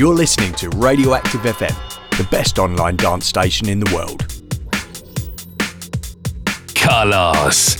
You're listening to Radioactive FM, the best online dance station in the world. Carlos.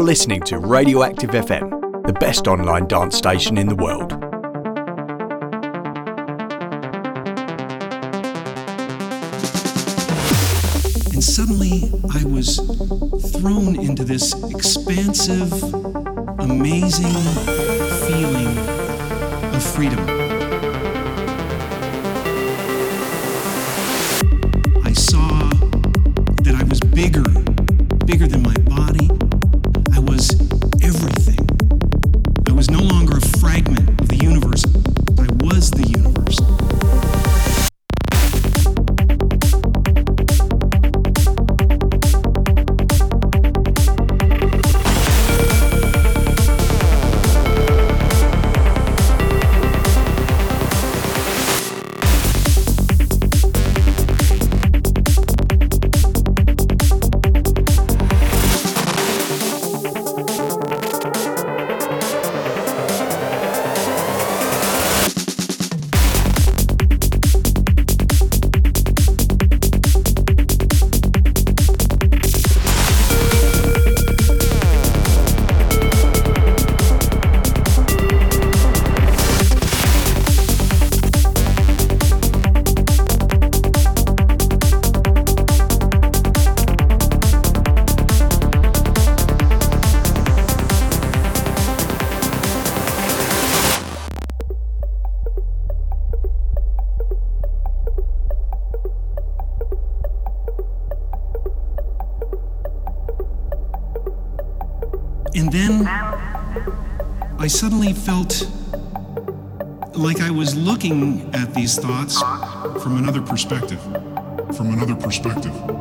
You're listening to Radioactive FM, the best online dance station in the world. And suddenly I was thrown into this expansive, amazing feeling of freedom. Perspective. from another perspective,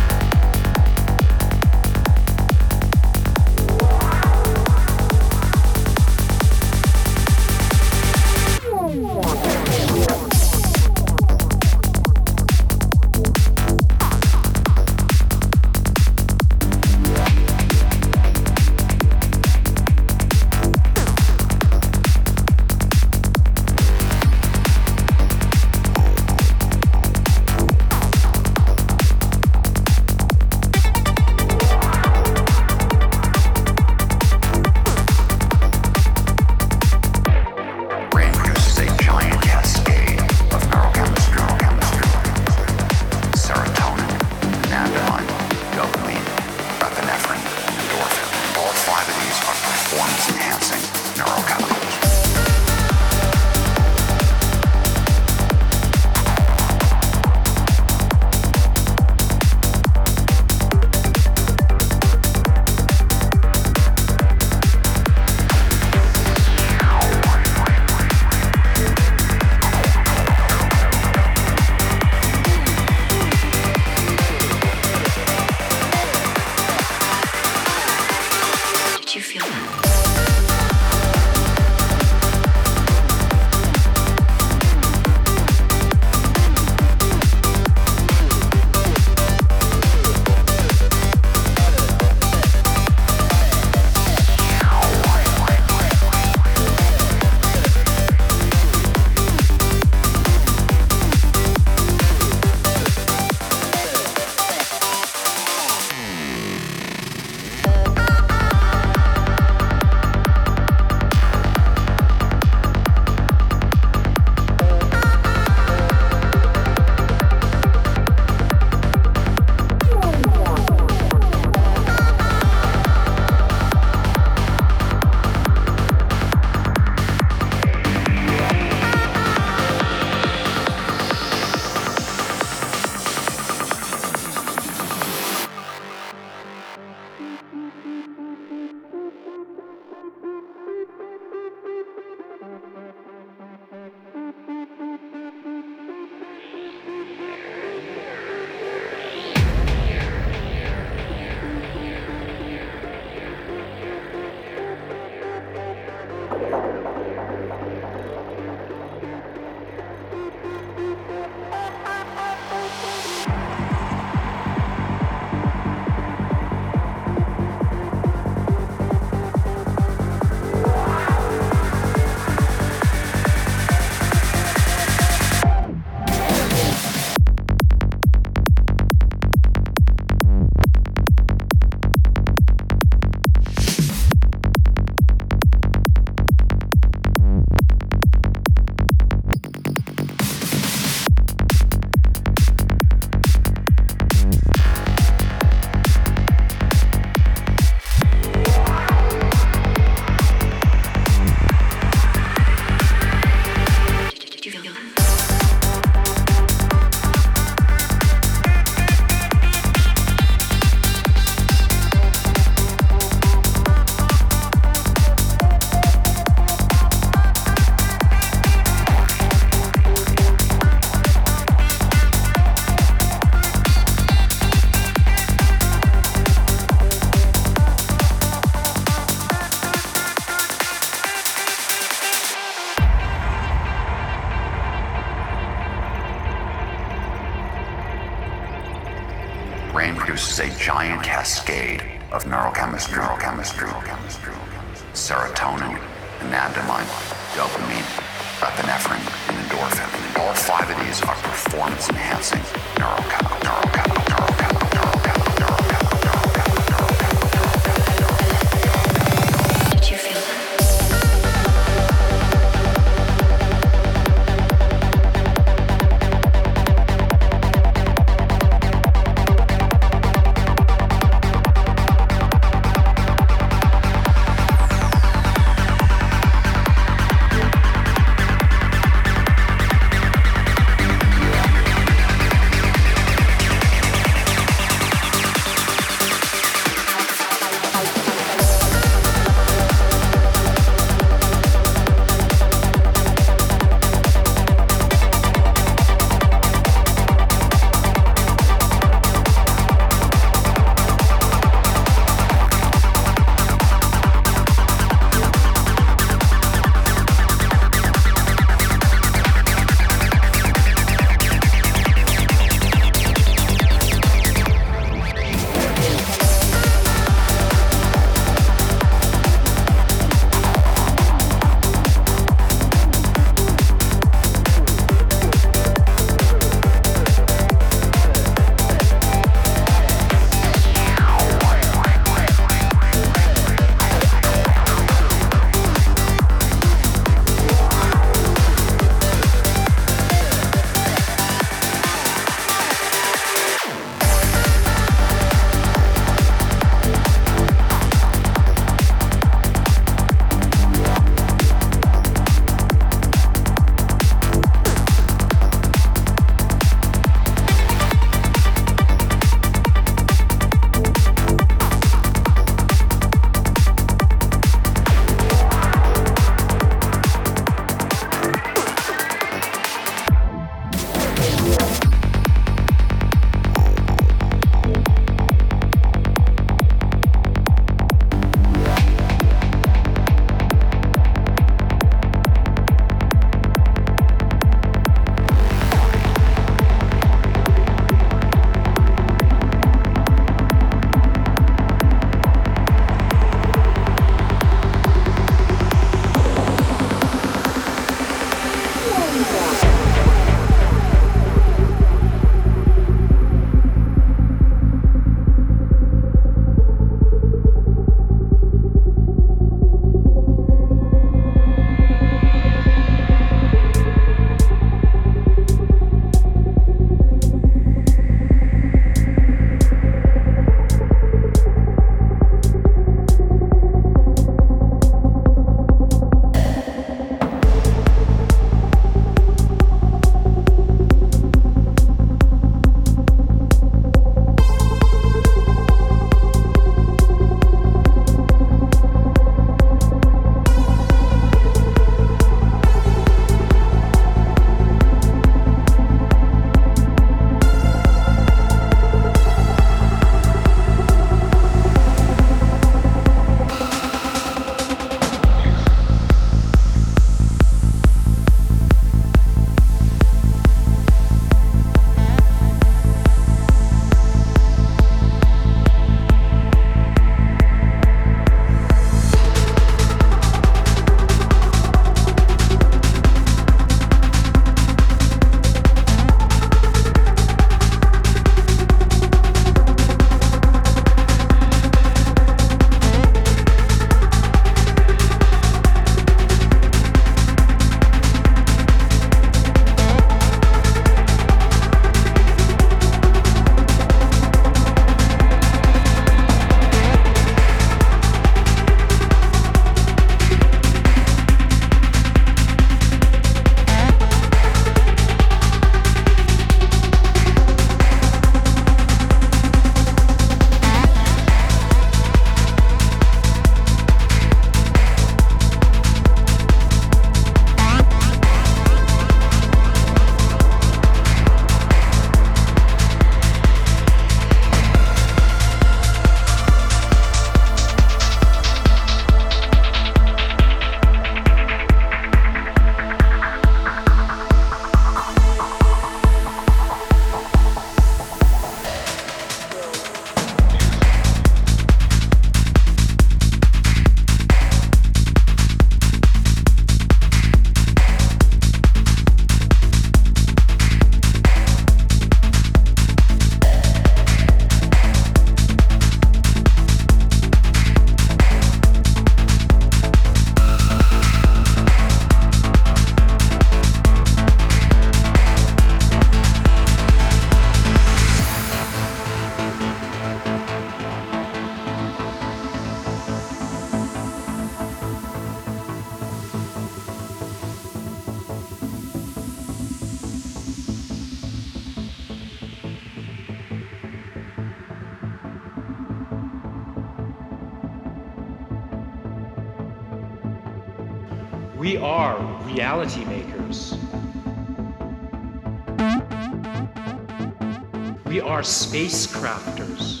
are spacecrafters.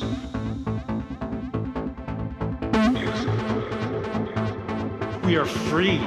We are free.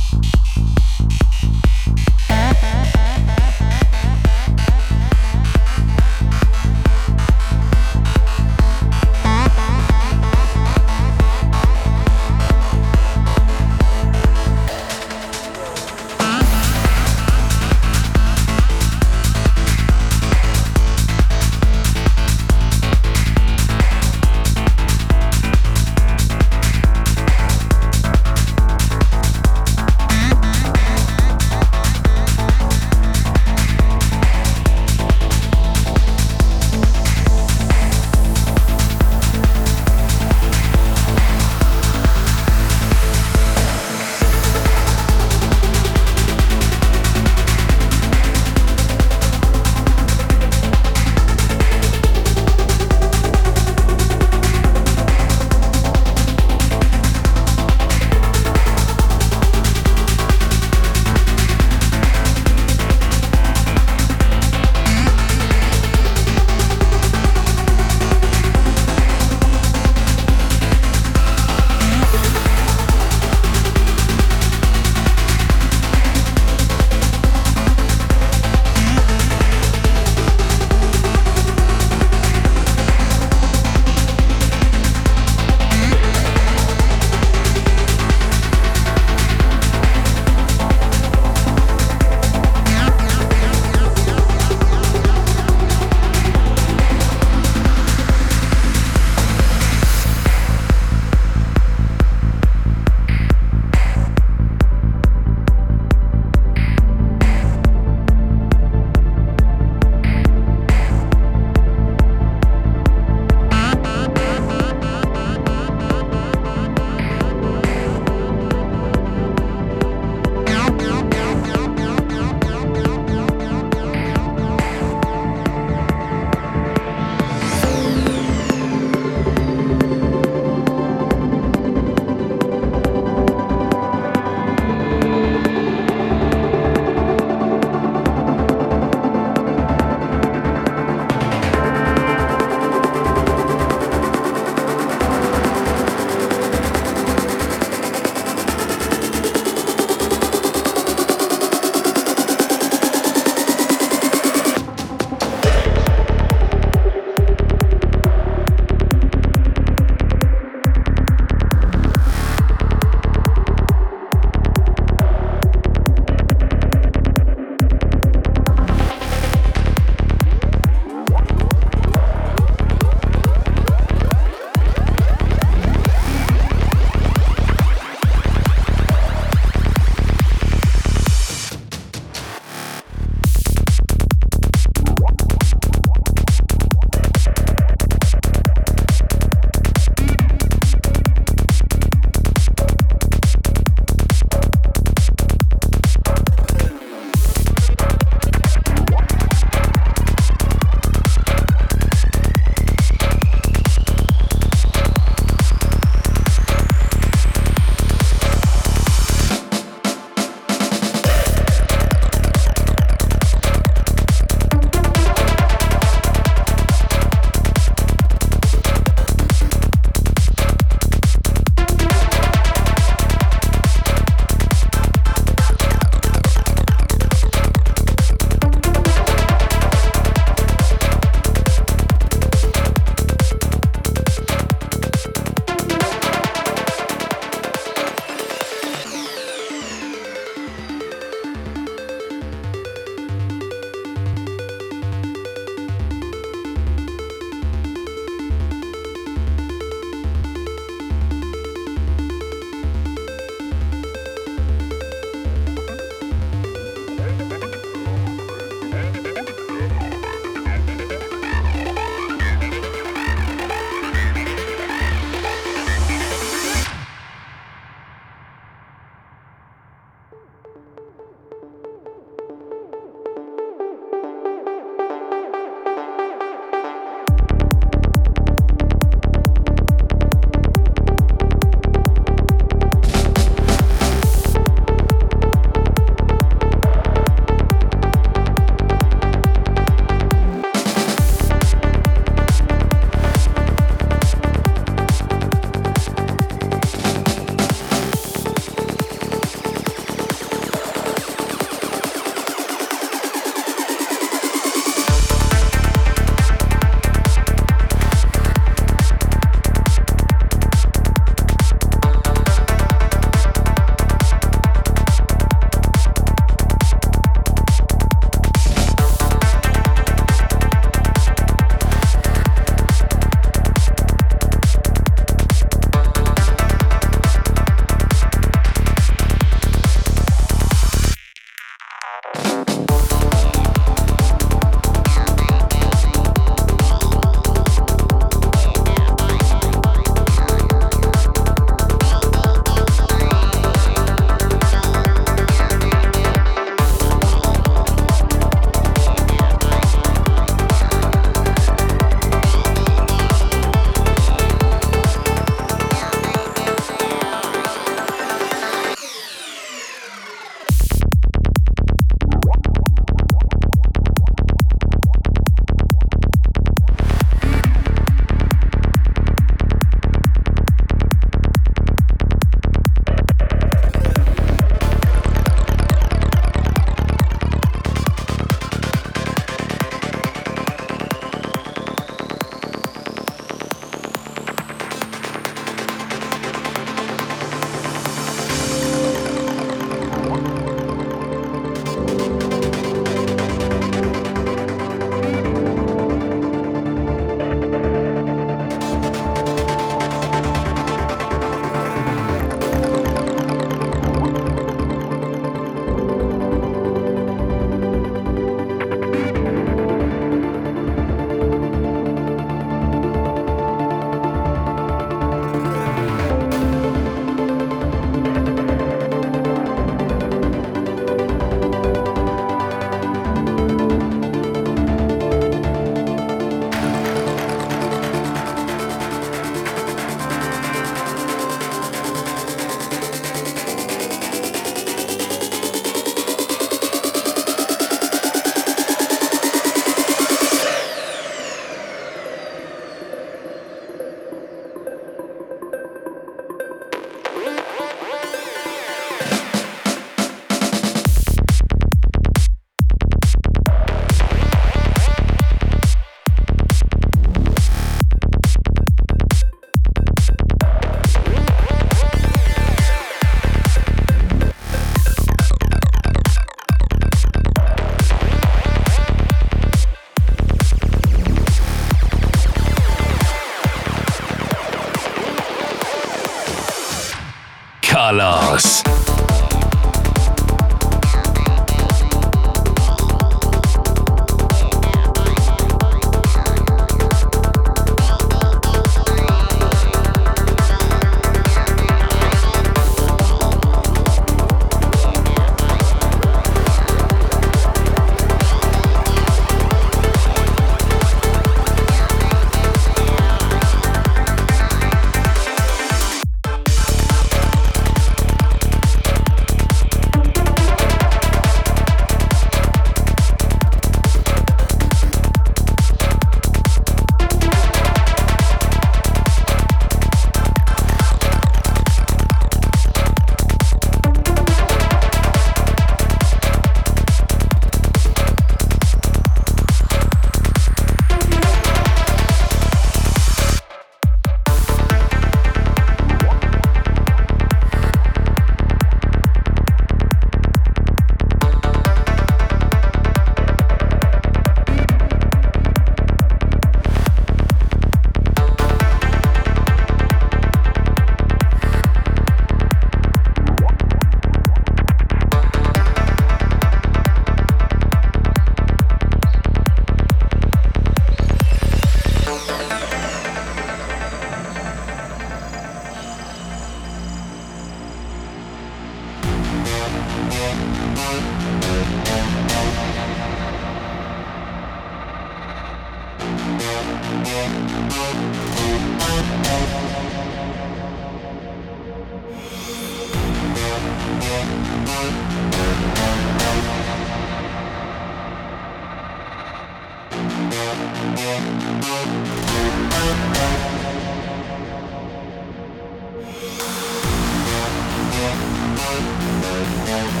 Keep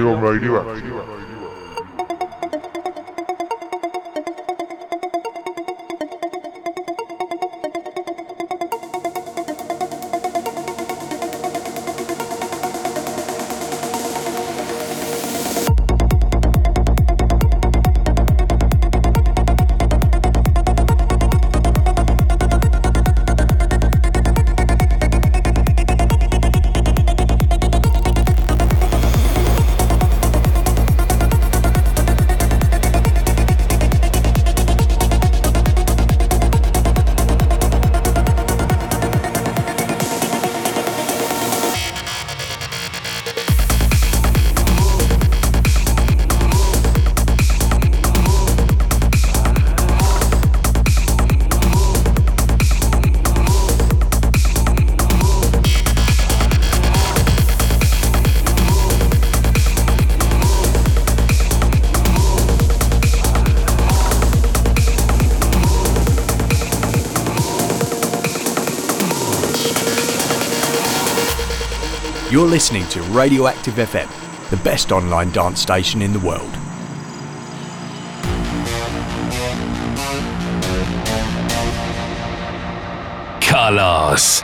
on Radioactive. Listening to Radioactive FM, the best online dance station in the world. Carlos.